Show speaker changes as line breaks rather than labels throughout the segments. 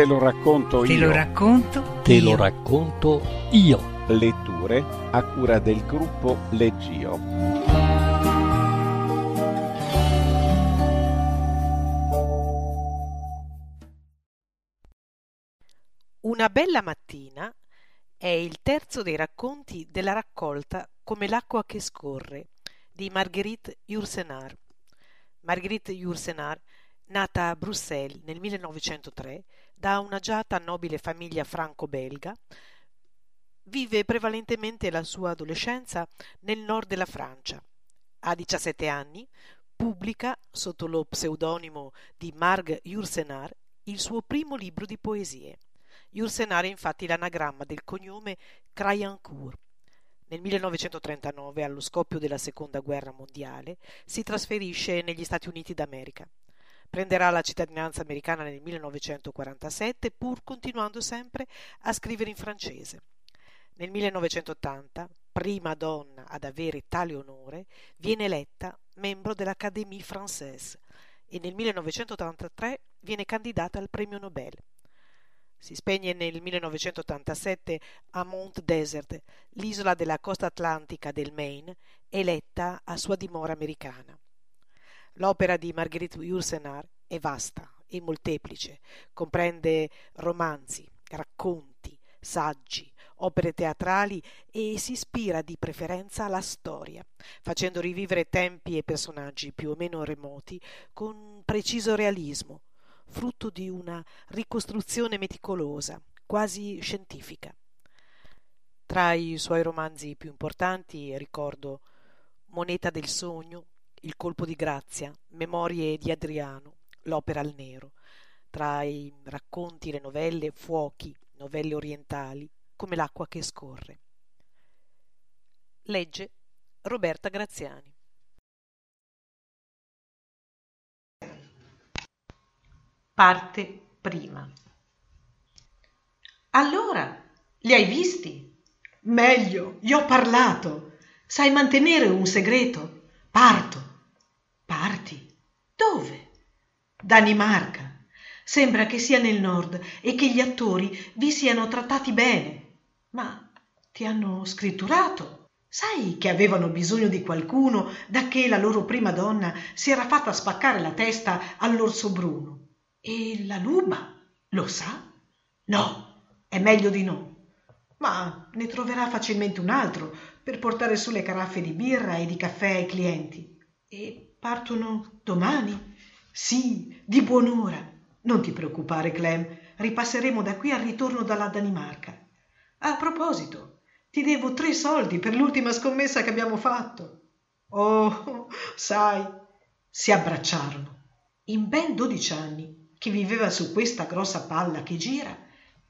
Te lo racconto
Te
io.
lo racconto.
Te lo
io.
racconto io.
Letture a cura del gruppo Leggio.
Una bella mattina è il terzo dei racconti della raccolta Come l'acqua che scorre di Marguerite Yourcenar. Marguerite Yourcenar, nata a Bruxelles nel 1903 da un'agiata nobile famiglia franco-belga, vive prevalentemente la sua adolescenza nel nord della Francia. A 17 anni pubblica sotto lo pseudonimo di Marg Yourcenar il suo primo libro di poesie. Yourcenar è infatti l'anagramma del cognome Crayancourt. Nel 1939, allo scoppio della Seconda Guerra Mondiale, si trasferisce negli Stati Uniti d'America. Prenderà la cittadinanza americana nel 1947, pur continuando sempre a scrivere in francese. Nel 1980, prima donna ad avere tale onore, viene eletta membro dell'Académie Française e nel 1983 viene candidata al premio Nobel. Si spegne nel 1987 a Mount Desert, l'isola della costa atlantica del Maine, eletta a sua dimora americana. L'opera di Marguerite Yourcenar è vasta e molteplice, comprende romanzi, racconti, saggi, opere teatrali e si ispira di preferenza alla storia, facendo rivivere tempi e personaggi più o meno remoti con preciso realismo, frutto di una ricostruzione meticolosa, quasi scientifica. Tra i suoi romanzi più importanti ricordo Moneta del sogno, Il colpo di grazia, Memorie di Adriano, L'opera al nero. Tra i racconti, le novelle, Fuochi, novelle orientali, come l'acqua che scorre. Legge Roberta Graziani.
Parte prima. Allora, li hai visti? Meglio, gli ho parlato. Sai mantenere un segreto? Parto. Parti? Dove? Danimarca. Sembra che sia nel nord e che gli attori vi siano trattati bene. Ma ti hanno scritturato. Sai che avevano bisogno di qualcuno da che la loro prima donna si era fatta spaccare la testa all'orso bruno. E la luba lo sa? No, è meglio di no. Ma ne troverà facilmente un altro per portare su le caraffe di birra e di caffè ai clienti. E partono domani? Sì, di buon'ora. Non ti preoccupare, Clem, ripasseremo da qui al ritorno dalla Danimarca. A proposito, ti devo tre soldi per l'ultima scommessa che abbiamo fatto. Oh, sai, si abbracciarono. In ben dodici anni che viveva su questa grossa palla che gira,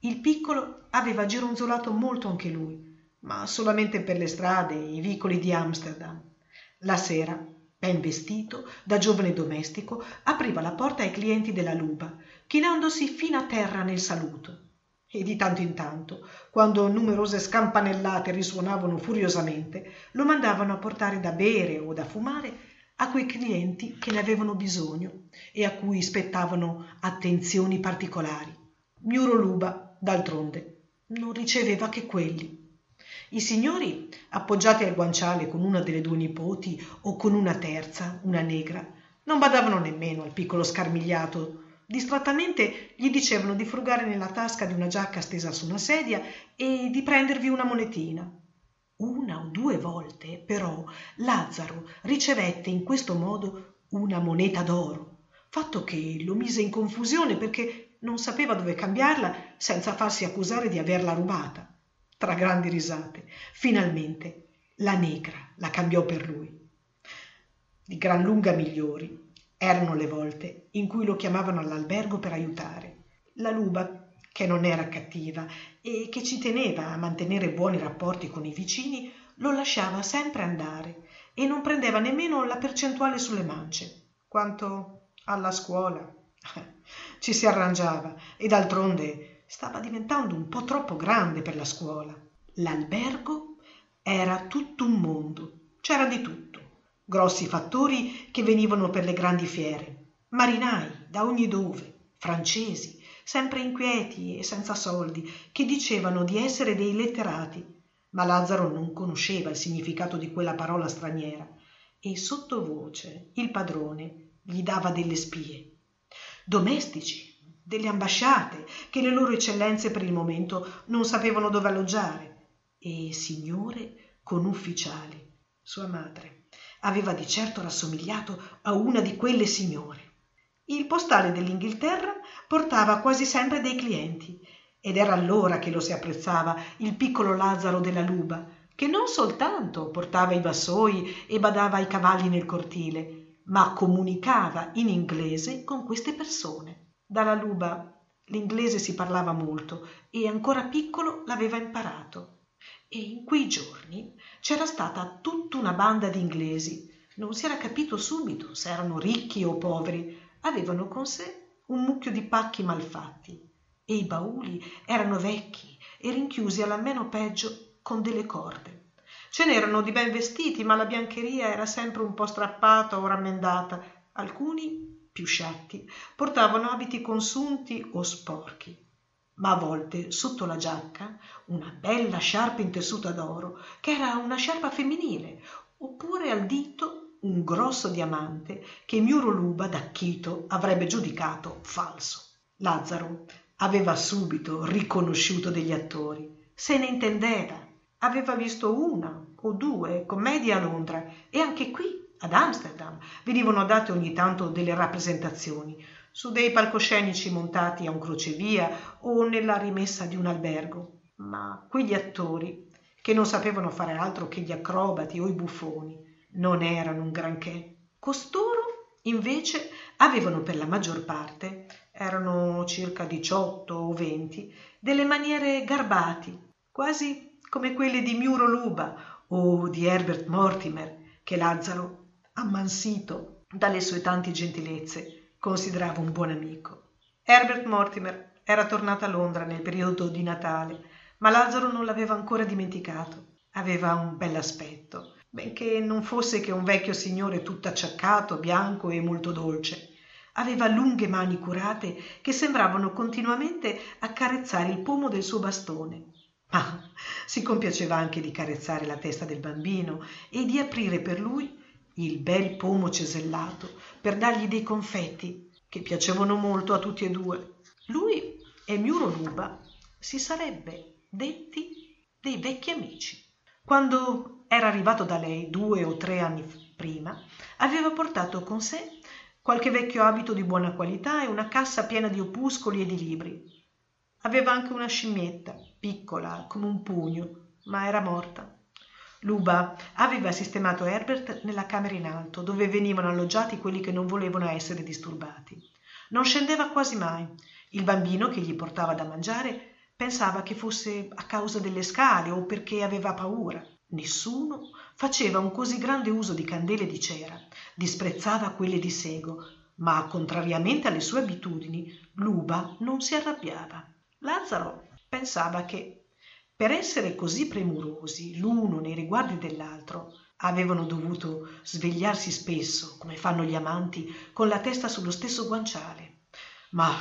il piccolo aveva gironzolato molto anche lui, ma solamente per le strade e i vicoli di Amsterdam. La sera, ben vestito, da giovane domestico, apriva la porta ai clienti della Luba, chinandosi fino a terra nel saluto. E di tanto in tanto, quando numerose scampanellate risuonavano furiosamente, lo mandavano a portare da bere o da fumare a quei clienti che ne avevano bisogno e a cui spettavano attenzioni particolari. Miuro Luba, d'altronde, non riceveva che quelli. I signori, appoggiati al guanciale con una delle due nipoti o con una terza, una negra, non badavano nemmeno al piccolo scarmigliato. Distrattamente gli dicevano di frugare nella tasca di una giacca stesa su una sedia e di prendervi una monetina. Una o due volte, però, Lazzaro ricevette in questo modo una moneta d'oro, fatto che lo mise in confusione perché non sapeva dove cambiarla senza farsi accusare di averla rubata. Tra grandi risate, finalmente la negra la cambiò per lui. Di gran lunga migliori erano le volte in cui lo chiamavano all'albergo per aiutare. La luba, che non era cattiva e che ci teneva a mantenere buoni rapporti con i vicini, lo lasciava sempre andare e non prendeva nemmeno la percentuale sulle mance. Quanto alla scuola, ci si arrangiava e d'altronde stava diventando un po' troppo grande per la scuola. L'albergo era tutto un mondo, c'era di tutto. Grossi fattori che venivano per le grandi fiere, marinai da ogni dove, francesi, sempre inquieti e senza soldi, che dicevano di essere dei letterati, ma Lazzaro non conosceva il significato di quella parola straniera e sottovoce il padrone gli dava delle spie. Domestici, delle ambasciate, che le loro eccellenze per il momento non sapevano dove alloggiare, e signore con ufficiali. Sua madre aveva di certo rassomigliato a una di quelle signore. Il postale dell'Inghilterra portava quasi sempre dei clienti ed era allora che lo si apprezzava il piccolo Lazzaro della Luba, che non soltanto portava i vassoi e badava ai cavalli nel cortile, ma comunicava in inglese con queste persone. Dalla Luba l'inglese si parlava molto e ancora piccolo l'aveva imparato. E in quei giorni c'era stata tutta una banda di inglesi. Non si era capito subito se erano ricchi o poveri. Avevano con sé un mucchio di pacchi malfatti e i bauli erano vecchi e rinchiusi alla meno peggio con delle corde. Ce n'erano di ben vestiti, ma la biancheria era sempre un po' strappata o rammendata. Alcuni, più sciatti, portavano abiti consunti o sporchi ma a volte sotto la giacca una bella sciarpa intessuta d'oro, che era una sciarpa femminile, oppure al dito un grosso diamante che Miuro Luba da Chito avrebbe giudicato falso. Lazzaro aveva subito riconosciuto degli attori, se ne intendeva, aveva visto una o due commedie a Londra e anche qui ad Amsterdam venivano date ogni tanto delle rappresentazioni su dei palcoscenici montati a un crocevia o nella rimessa di un albergo, ma quegli attori, che non sapevano fare altro che gli acrobati o i buffoni, non erano un granché. Costoro, invece, avevano per la maggior parte, erano circa diciotto o venti, delle maniere garbati, quasi come quelle di Miuro Luba o di Herbert Mortimer, che Lazzaro, ammansito dalle sue tanti gentilezze, considerava un buon amico. Herbert Mortimer era tornato a Londra nel periodo di Natale, ma Lazzaro non l'aveva ancora dimenticato. Aveva un bell'aspetto, benché non fosse che un vecchio signore tutto acciaccato, bianco e molto dolce. Aveva lunghe mani curate che sembravano continuamente accarezzare il pomo del suo bastone. Ma si compiaceva anche di carezzare la testa del bambino e di aprire per lui il bel pomo cesellato per dargli dei confetti che piacevano molto a tutti e due. Lui e Miuro Luba si sarebbe detti dei vecchi amici. Quando era arrivato da lei due o tre anni prima, aveva portato con sé qualche vecchio abito di buona qualità e una cassa piena di opuscoli e di libri. Aveva anche una scimmietta, piccola come un pugno, ma era morta. Luba aveva sistemato Herbert nella camera in alto, dove venivano alloggiati quelli che non volevano essere disturbati. Non scendeva quasi mai. Il bambino che gli portava da mangiare pensava che fosse a causa delle scale o perché aveva paura. Nessuno faceva un così grande uso di candele di cera, disprezzava quelle di sego, ma contrariamente alle sue abitudini, Luba non si arrabbiava. Lazzaro pensava che per essere così premurosi l'uno nei riguardi dell'altro, avevano dovuto svegliarsi spesso, come fanno gli amanti, con la testa sullo stesso guanciale. Ma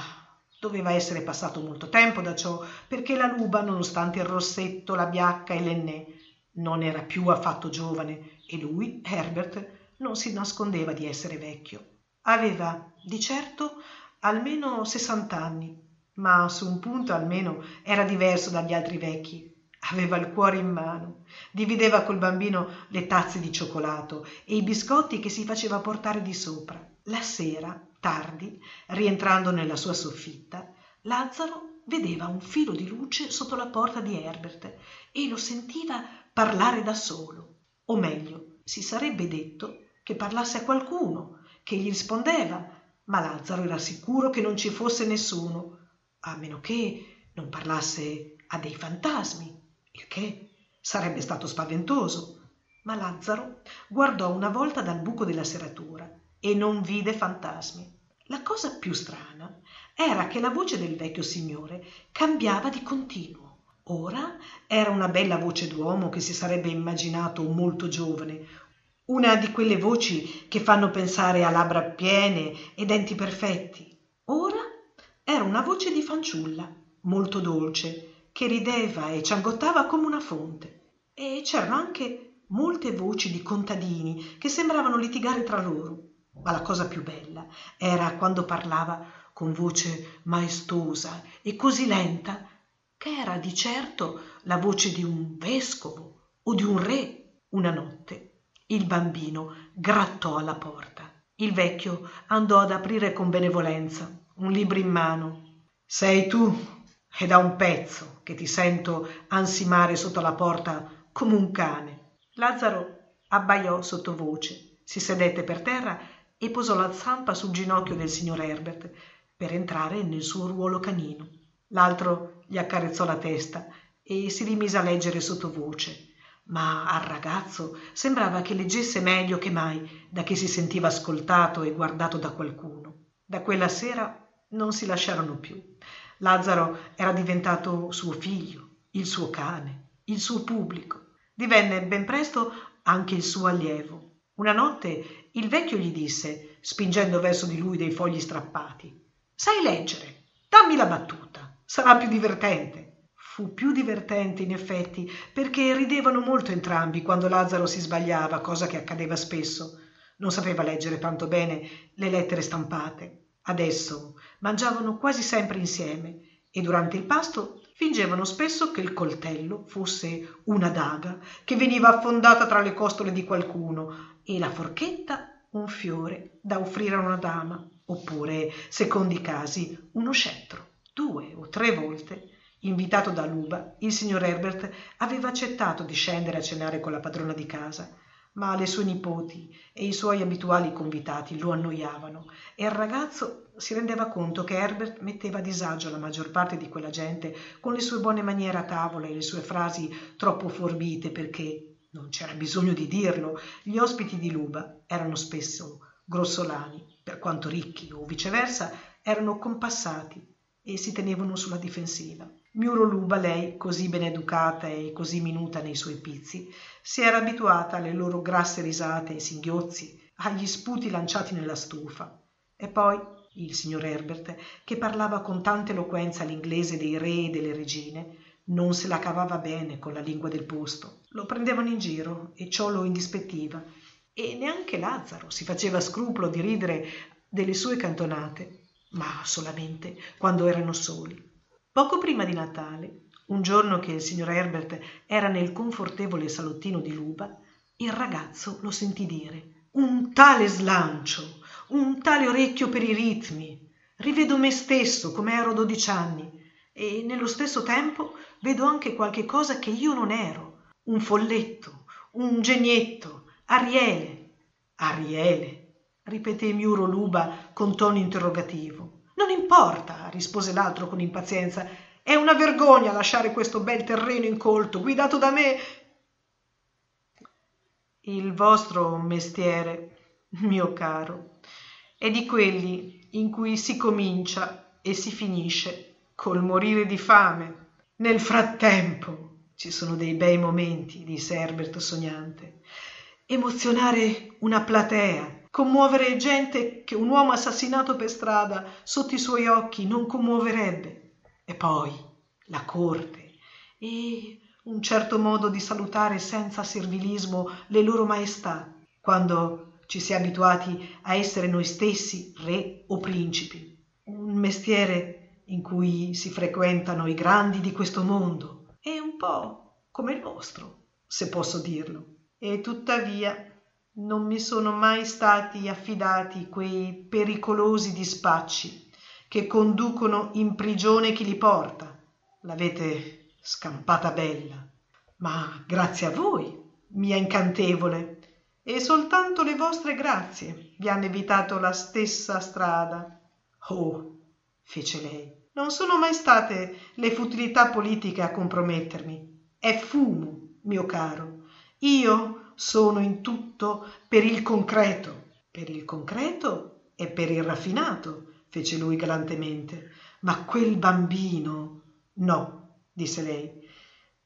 doveva essere passato molto tempo da ciò, perché la luba, nonostante il rossetto, la biacca e l'ennè, non era più affatto giovane e lui, Herbert, non si nascondeva di essere vecchio. Aveva, di certo, almeno sessant'anni, ma su un punto almeno era diverso dagli altri vecchi. Aveva il cuore in mano, divideva col bambino le tazze di cioccolato e i biscotti che si faceva portare di sopra. La sera, tardi, rientrando nella sua soffitta, Lazzaro vedeva un filo di luce sotto la porta di Herbert e lo sentiva parlare da solo. O meglio, si sarebbe detto che parlasse a qualcuno, che gli rispondeva, ma Lazzaro era sicuro che non ci fosse nessuno, a meno che non parlasse a dei fantasmi il che sarebbe stato spaventoso. Ma Lazzaro guardò una volta dal buco della serratura e non vide fantasmi. La cosa più strana era che la voce del vecchio signore cambiava di continuo. Ora era una bella voce d'uomo che si sarebbe immaginato molto giovane, una di quelle voci che fanno pensare a labbra piene e denti perfetti. Ora era una voce di fanciulla, molto dolce, che rideva e ciangottava come una fonte. E c'erano anche molte voci di contadini che sembravano litigare tra loro. Ma la cosa più bella era quando parlava con voce maestosa e così lenta che era di certo la voce di un vescovo o di un re. Una notte il bambino grattò alla porta. Il vecchio andò ad aprire con benevolenza, un libro in mano. Sei tu? È da un pezzo che ti sento ansimare sotto la porta come un cane. Lazzaro abbaiò sottovoce, si sedette per terra e posò la zampa sul ginocchio del signor Herbert per entrare nel suo ruolo canino. L'altro gli accarezzò la testa e si rimise a leggere sottovoce, ma al ragazzo sembrava che leggesse meglio che mai da che si sentiva ascoltato e guardato da qualcuno. Da quella sera non si lasciarono più. Lazzaro era diventato suo figlio, il suo cane, il suo pubblico. Divenne ben presto anche il suo allievo. Una notte il vecchio gli disse, spingendo verso di lui dei fogli strappati, Sai leggere? Dammi la battuta, sarà più divertente. Fu più divertente, in effetti, perché ridevano molto entrambi quando Lazzaro si sbagliava, cosa che accadeva spesso. Non sapeva leggere tanto bene le lettere stampate. Adesso mangiavano quasi sempre insieme e durante il pasto fingevano spesso che il coltello fosse una daga che veniva affondata tra le costole di qualcuno e la forchetta un fiore da offrire a una dama oppure, secondo i casi, uno scettro. Due o tre volte Invitato da Luba, il signor Herbert aveva accettato di scendere a cenare con la padrona di casa, ma le sue nipoti e i suoi abituali convitati lo annoiavano e il ragazzo si rendeva conto che Herbert metteva a disagio la maggior parte di quella gente con le sue buone maniere a tavola e le sue frasi troppo forbite perché, non c'era bisogno di dirlo, gli ospiti di Luba erano spesso grossolani, per quanto ricchi o viceversa, erano compassati e si tenevano sulla difensiva. Miuroluba, lei, così ben educata e così minuta nei suoi pizzi, si era abituata alle loro grasse risate e singhiozzi, agli sputi lanciati nella stufa. E poi il signor Herbert, che parlava con tanta eloquenza l'inglese dei re e delle regine, non se la cavava bene con la lingua del posto. Lo prendevano in giro e ciò lo indispettiva. E neanche Lazzaro si faceva scrupolo di ridere delle sue cantonate, ma solamente quando erano soli. Poco prima di Natale, un giorno che il signor Herbert era nel confortevole salottino di Luba, il ragazzo lo sentì dire un tale slancio, un tale orecchio per i ritmi. Rivedo me stesso come ero dodici anni e nello stesso tempo vedo anche qualche cosa che io non ero, un folletto, un genietto, Ariele. Ariele, ripeté Miuro Luba con tono interrogativo. Non importa, rispose l'altro con impazienza. È una vergogna lasciare questo bel terreno incolto, guidato da me. Il vostro mestiere, mio caro, è di quelli in cui si comincia e si finisce col morire di fame. Nel frattempo ci sono dei bei momenti, disse Herbert sognante. Emozionare una platea, commuovere gente che un uomo assassinato per strada sotto i suoi occhi non commuoverebbe. E poi la corte e un certo modo di salutare senza servilismo le loro maestà, quando ci si è abituati a essere noi stessi re o principi. Un mestiere in cui si frequentano i grandi di questo mondo. È un po' come il vostro, se posso dirlo. E tuttavia non mi sono mai stati affidati quei pericolosi dispacci che conducono in prigione chi li porta. L'avete scampata bella, ma grazie a voi, mia incantevole, e soltanto le vostre grazie vi hanno evitato la stessa strada. Oh, fece lei, non sono mai state le futilità politiche a compromettermi. È fumo, mio caro. Io sono in tutto per il concreto. Per il concreto e per il raffinato, fece lui galantemente. Ma quel bambino. No, disse lei.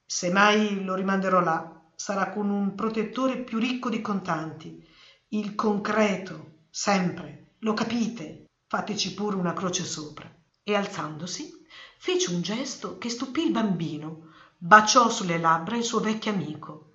Se mai lo rimanderò là, sarà con un protettore più ricco di contanti. Il concreto, sempre. Lo capite? Fateci pure una croce sopra. e alzandosi fece un gesto che stupì il bambino baciò sulle labbra il suo vecchio amico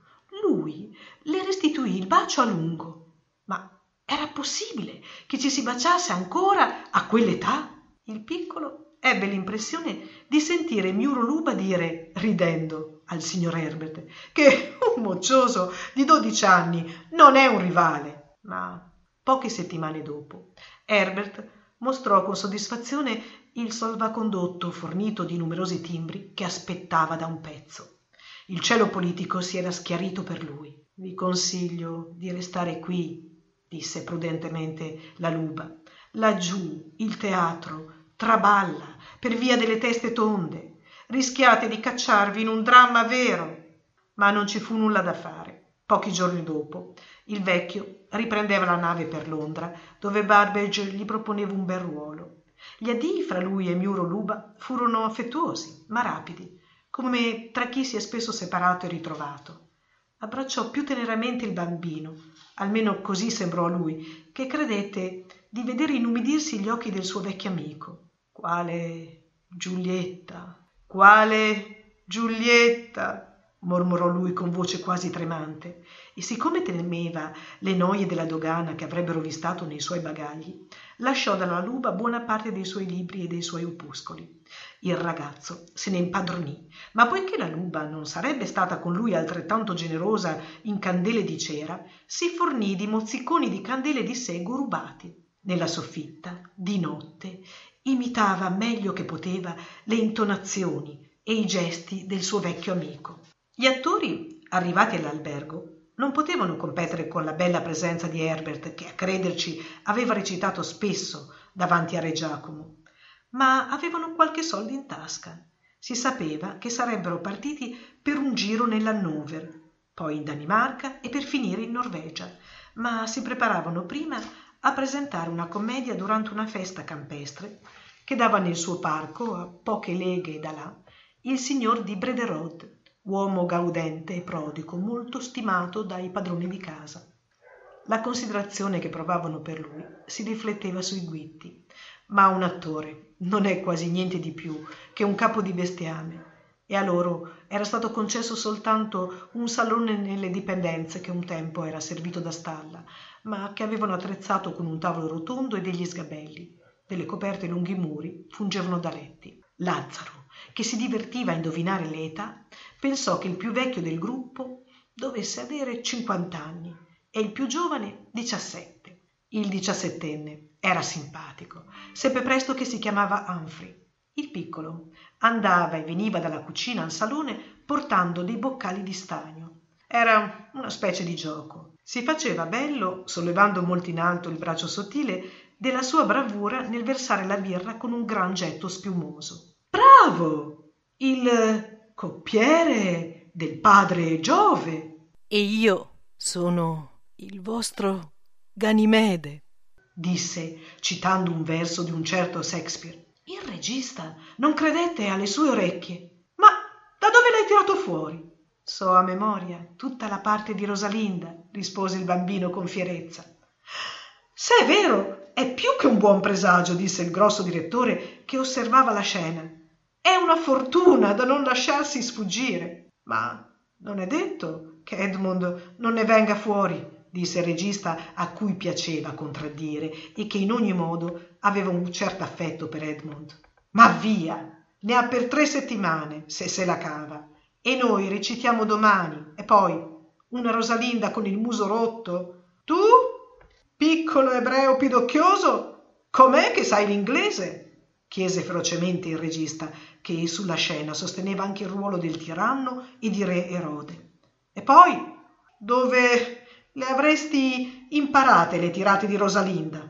le restituì il bacio a lungo. Ma era possibile che ci si baciasse ancora a quell'età? Il piccolo ebbe l'impressione di sentire miuro luba dire ridendo al signor herbert che un moccioso di dodici anni non è un rivale. Ma poche settimane dopo herbert mostrò con soddisfazione il salvacondotto fornito di numerosi timbri che aspettava da un pezzo. Il cielo politico si era schiarito per lui vi consiglio di restare qui disse prudentemente la luba laggiù il teatro traballa per via delle teste tonde. Rischiate di cacciarvi in un dramma vero. Ma non ci fu nulla da fare. Pochi giorni dopo il vecchio riprendeva la nave per londra dove Barbage gli proponeva un bel ruolo. Gli addii fra lui e miuro luba furono affettuosi ma rapidi come tra chi si è spesso separato e ritrovato abbracciò più teneramente il bambino almeno così sembrò a lui che credette di vedere inumidirsi gli occhi del suo vecchio amico. Quale giulietta quale giulietta mormorò lui con voce quasi tremante. E siccome temeva le noje della dogana che avrebbero vistato nei suoi bagagli lasciò dalla luba buona parte dei suoi libri e dei suoi opuscoli il ragazzo se ne impadronì. Ma poiché la luba non sarebbe stata con lui altrettanto generosa in candele di cera si fornì di mozziconi di candele di sego rubati. Nella soffitta di notte imitava meglio che poteva le intonazioni e i gesti del suo vecchio amico. Gli attori arrivati all'albergo non potevano competere con la bella presenza di herbert che a crederci aveva recitato spesso davanti a re giacomo ma avevano qualche soldo in tasca. Si sapeva che sarebbero partiti per un giro nell'hannover poi in danimarca e per finire in norvegia ma si preparavano prima a presentare una commedia durante una festa campestre che dava nel suo parco a poche leghe da là il signor di brederode uomo gaudente e prodigo molto stimato dai padroni di casa. La considerazione che provavano per lui si rifletteva sui guitti ma un attore. Non è quasi niente di più che un capo di bestiame. E a loro era stato concesso soltanto un salone nelle dipendenze che un tempo era servito da stalla ma che avevano attrezzato con un tavolo rotondo e degli sgabelli. Delle coperte lunghi muri fungevano da letti. Lazzaro che si divertiva a indovinare le età pensò che il più vecchio del gruppo dovesse avere cinquant'anni e il più giovane diciassette il diciassettenne era simpatico seppe presto che si chiamava humphrey. Il piccolo andava e veniva dalla cucina al salone portando dei boccali di stagno. Era una specie di gioco. Si faceva bello sollevando molto in alto il braccio sottile della sua bravura nel versare la birra con un gran getto schiumoso bravo! Il coppiere del padre Giove.
E io sono il vostro Ganimede,
disse, citando un verso di un certo Shakespeare. Il regista non credette alle sue orecchie. Ma da dove l'hai tirato fuori? So a memoria tutta la parte di Rosalinda, rispose il bambino con fierezza. Se è vero, è più che un buon presagio, disse il grosso direttore che osservava la scena. È una fortuna da non lasciarsi sfuggire. Ma non è detto che Edmund non ne venga fuori, disse il regista a cui piaceva contraddire e che in ogni modo aveva un certo affetto per Edmund. Ma via, ne ha per tre settimane, se se la cava. E noi recitiamo domani. E poi una Rosalinda con il muso rotto. Tu, piccolo ebreo pidocchioso, com'è che sai l'inglese? chiese ferocemente il regista che sulla scena sosteneva anche il ruolo del tiranno e di re Erode. E poi dove le avresti imparate le tirate di Rosalinda?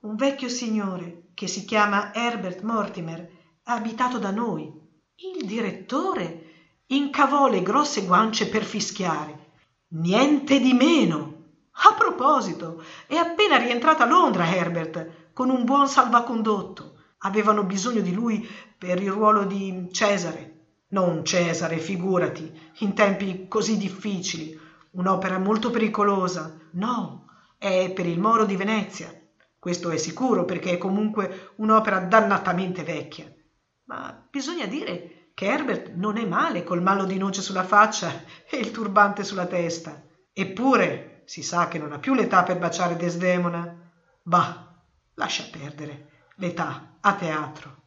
Un vecchio signore che si chiama Herbert Mortimer ha abitato da noi. Il direttore incavò le grosse guance per fischiare. Niente di meno. A proposito, è appena rientrata a Londra Herbert con un buon salvacondotto avevano bisogno di lui per il ruolo di Cesare. Non Cesare, figurati, in tempi così difficili, un'opera molto pericolosa. No, è per il Moro di Venezia. Questo è sicuro perché è comunque un'opera dannatamente vecchia. Ma bisogna dire che Herbert non è male col mallo di noce sulla faccia e il turbante sulla testa. Eppure si sa che non ha più l'età per baciare Desdemona. Bah, lascia perdere l'età a teatro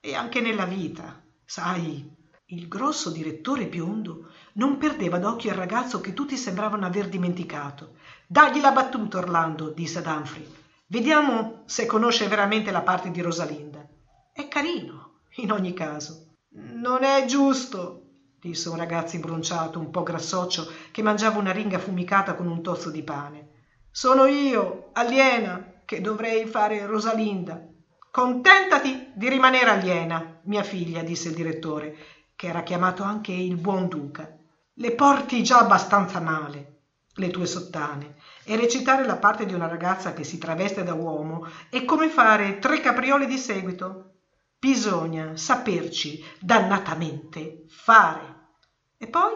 e anche nella vita, sai. Il grosso direttore biondo non perdeva d'occhio il ragazzo che tutti sembravano aver dimenticato. Dagli la battuta, Orlando, disse ad Humphrey. Vediamo se conosce veramente la parte di Rosalinda. È carino, in ogni caso. Non è giusto, disse un ragazzo imbronciato, un po' grassoccio, che mangiava una ringa affumicata con un tozzo di pane. Sono io, aliena, che dovrei fare Rosalinda. Contentati di rimanere aliena, mia figlia, disse il direttore, che era chiamato anche il buon duca. Le porti già abbastanza male, le tue sottane, e recitare la parte di una ragazza che si traveste da uomo è come fare tre capriole di seguito. Bisogna saperci dannatamente fare. E poi,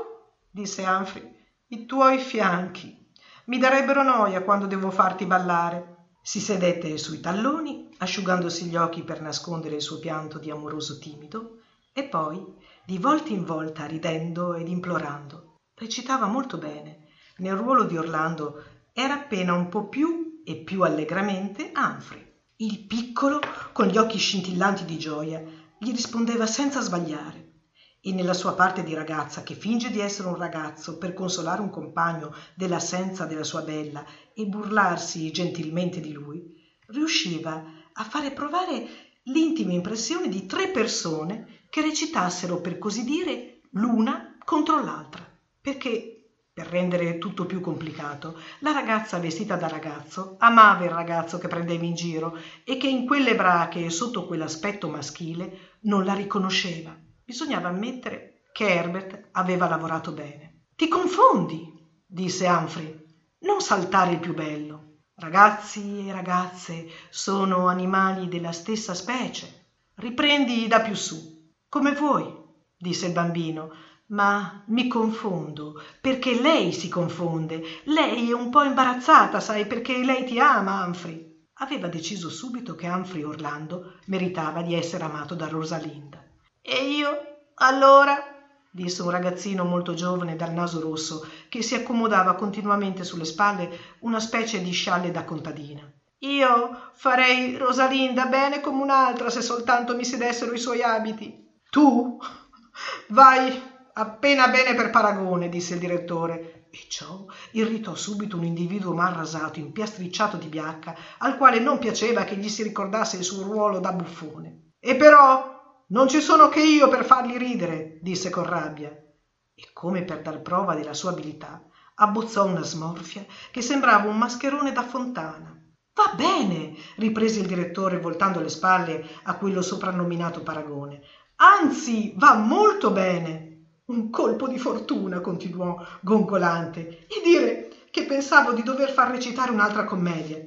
disse Humphrey, i tuoi fianchi. Mi darebbero noia quando devo farti ballare. Si sedette sui talloni, asciugandosi gli occhi per nascondere il suo pianto di amoroso timido, e poi, di volta in volta, ridendo ed implorando. Recitava molto bene. Nel ruolo di Orlando era appena un po più e più allegramente Humphrey. Il piccolo, con gli occhi scintillanti di gioia, gli rispondeva senza sbagliare. E nella sua parte di ragazza, che finge di essere un ragazzo per consolare un compagno dell'assenza della sua bella e burlarsi gentilmente di lui, riusciva a fare provare l'intima impressione di tre persone che recitassero, per così dire, l'una contro l'altra, perché per rendere tutto più complicato, la ragazza vestita da ragazzo amava il ragazzo che prendeva in giro e che in quelle brache e sotto quell'aspetto maschile non la riconosceva. Bisognava ammettere che Herbert aveva lavorato bene. Ti confondi, disse Humphrey. Non saltare il più bello. Ragazzi e ragazze sono animali della stessa specie. Riprendi da più su. Come vuoi, disse il bambino ma mi confondo, perché lei si confonde. Lei è un po' imbarazzata, sai, perché lei ti ama, Humphrey. Aveva deciso subito che Humphrey Orlando meritava di essere amato da Rosalinda. E io, allora? disse un ragazzino molto giovane dal naso rosso che si accomodava continuamente sulle spalle una specie di scialle da contadina. Io farei Rosalinda bene come un'altra se soltanto mi sedessero i suoi abiti. Tu? Vai appena bene per paragone, disse il direttore. E ciò irritò subito un individuo mal rasato, impiastricciato di biacca, al quale non piaceva che gli si ricordasse il suo ruolo da buffone. E però non ci sono che io per farli ridere, disse con rabbia. E come per dar prova della sua abilità, abbozzò una smorfia che sembrava un mascherone da fontana. Va bene, riprese il direttore voltando le spalle a quello soprannominato paragone. Anzi, va molto bene. Un colpo di fortuna, continuò gongolante, e dire che pensavo di dover far recitare un'altra commedia.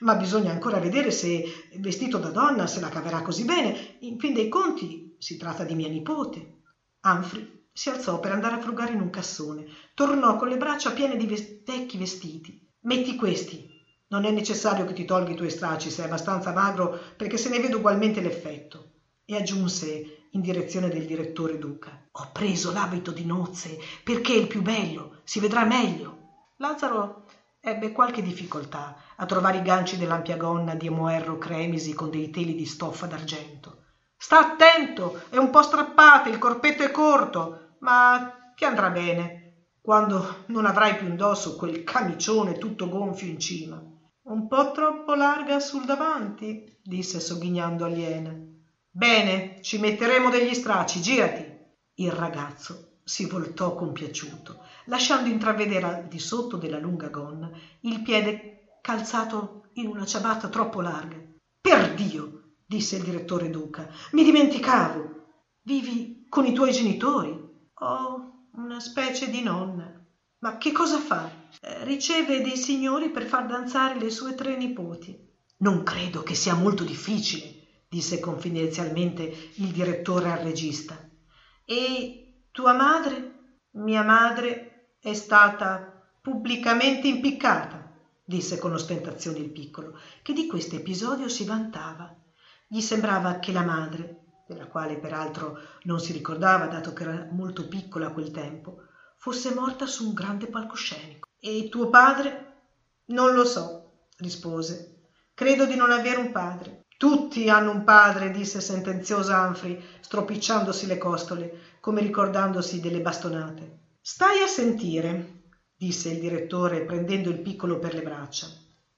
Ma bisogna ancora vedere se, vestito da donna, se la caverà così bene. In fin dei conti si tratta di mia nipote. Humphrey si alzò per andare a frugare in un cassone. Tornò con le braccia piene di vecchi vestiti. Metti questi. Non è necessario che ti tolga i tuoi stracci, sei abbastanza magro perché se ne vede ugualmente l'effetto. E aggiunse in direzione del direttore Duca. Ho preso l'abito di nozze perché è il più bello, si vedrà meglio. Lazzaro ebbe qualche difficoltà a trovare i ganci dell'ampia gonna di Moerro Cremisi con dei teli di stoffa d'argento. Sta attento, è un po' strappata, il corpetto è corto, ma ti andrà bene quando non avrai più indosso quel camicione tutto gonfio in cima. Un po' troppo larga sul davanti, disse sogghignando aliena. Bene, ci metteremo degli stracci, girati. Il ragazzo si voltò compiaciuto, lasciando intravedere al di sotto della lunga gonna il piede calzato in una ciabatta troppo larga. Perdio, disse il direttore Duca, mi dimenticavo. Vivi con i tuoi genitori? Ho una specie di nonna. Ma che cosa fa? Eh, riceve dei signori per far danzare le sue tre nipoti. Non credo che sia molto difficile disse confidenzialmente il direttore al regista. E tua madre? Mia madre è stata pubblicamente impiccata. disse con ostentazione il piccolo, che di questo episodio si vantava. Gli sembrava che la madre, della quale peraltro non si ricordava dato che era molto piccola a quel tempo, fosse morta su un grande palcoscenico. E tuo padre? Non lo so, rispose. Credo di non avere un padre. Tutti hanno un padre, disse sentenzioso Humphrey, stropicciandosi le costole, come ricordandosi delle bastonate. Stai a sentire, disse il direttore prendendo il piccolo per le braccia.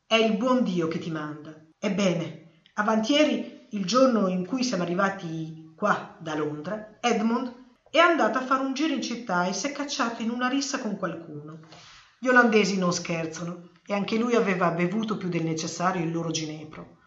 È il buon Dio che ti manda. Ebbene, avantieri, il giorno in cui siamo arrivati qua da Londra, Edmund è andato a fare un giro in città e si è cacciato in una rissa con qualcuno. Gli olandesi non scherzano e anche lui aveva bevuto più del necessario il loro ginepro.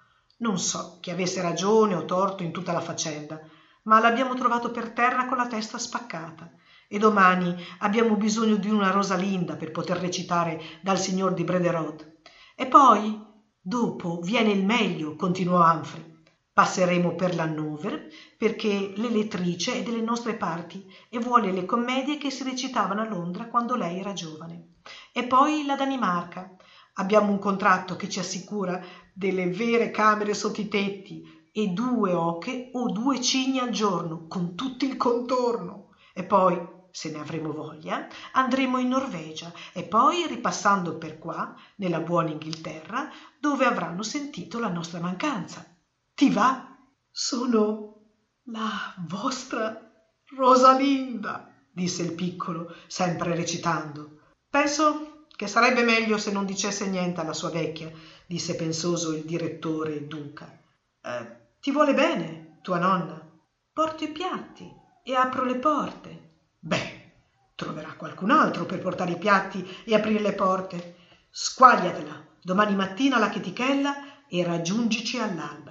Non so chi avesse ragione o torto in tutta la faccenda, ma l'abbiamo trovato per terra con la testa spaccata e domani abbiamo bisogno di una Rosalinda per poter recitare dal signor di Brederode. E poi, dopo, viene il meglio, continuò Humphrey. Passeremo per l'Hannover perché l'elettrice è delle nostre parti e vuole le commedie che si recitavano a Londra quando lei era giovane. E poi la Danimarca. Abbiamo un contratto che ci assicura delle vere camere sotto i tetti e due oche o due cigni al giorno, con tutto il contorno. E poi, se ne avremo voglia, andremo in Norvegia e poi ripassando per qua, nella buona Inghilterra, dove avranno sentito la nostra mancanza. Ti va? Sono la vostra Rosalinda, disse il piccolo, sempre recitando. Penso che sarebbe meglio se non dicesse niente alla sua vecchia, disse pensoso il direttore Duca. Eh, ti vuole bene, tua nonna. Porto i piatti e apro le porte. Beh, troverà qualcun altro per portare i piatti e aprire le porte. Squagliatela domani mattina alla chetichella e raggiungici all'alba.